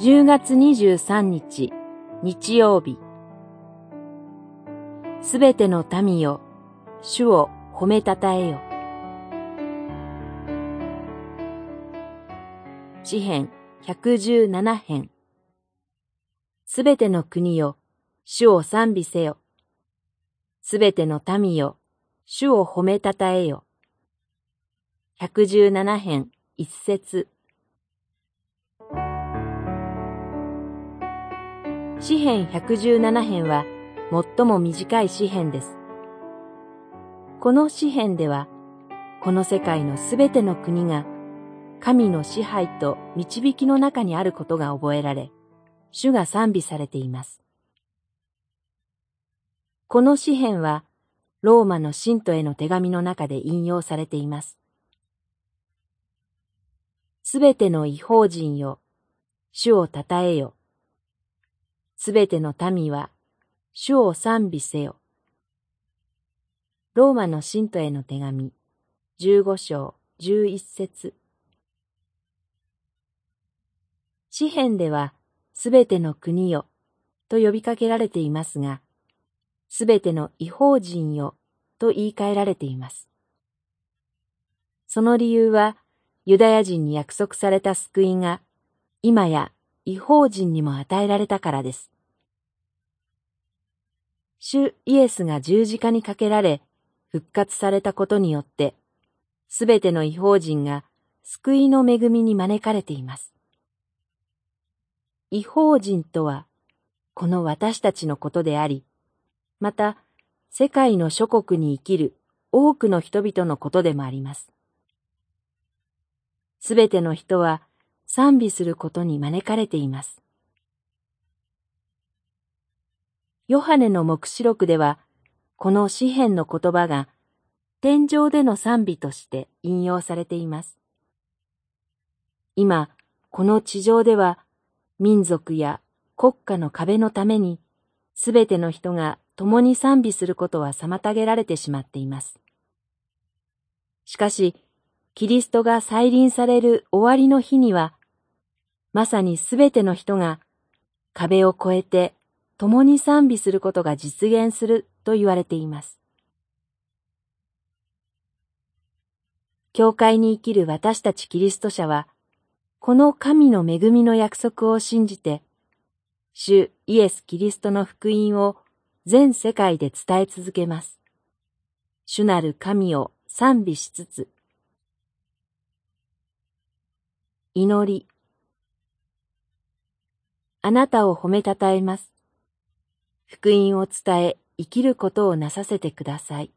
10月23日、日曜日。すべての民よ、主を褒めたたえよ。詩編117編。すべての国よ、主を賛美せよ。すべての民よ、主を褒めたたえよ。117編一節詩編117編は最も短い詩編です。この詩編では、この世界のすべての国が神の支配と導きの中にあることが覚えられ、主が賛美されています。この詩編は、ローマの信徒への手紙の中で引用されています。すべての違法人よ、主をたたえよ。すべての民は、主を賛美せよ。ローマの信徒への手紙、十五章十一節。詩篇では、すべての国よ、と呼びかけられていますが、すべての違法人よ、と言い換えられています。その理由は、ユダヤ人に約束された救いが、今や違法人にも与えられたからです。主イエスが十字架にかけられ、復活されたことによって、すべての違法人が救いの恵みに招かれています。違法人とは、この私たちのことであり、また、世界の諸国に生きる多くの人々のことでもあります。すべての人は賛美することに招かれています。ヨハネの目視録では、この詩篇の言葉が天井での賛美として引用されています。今、この地上では民族や国家の壁のために、すべての人が共に賛美することは妨げられてしまっています。しかし、キリストが再臨される終わりの日には、まさにすべての人が壁を越えて共に賛美することが実現すると言われています。教会に生きる私たちキリスト者は、この神の恵みの約束を信じて、主イエス・キリストの福音を全世界で伝え続けます。主なる神を賛美しつつ、祈り。あなたを褒めたたえます。福音を伝え、生きることをなさせてください。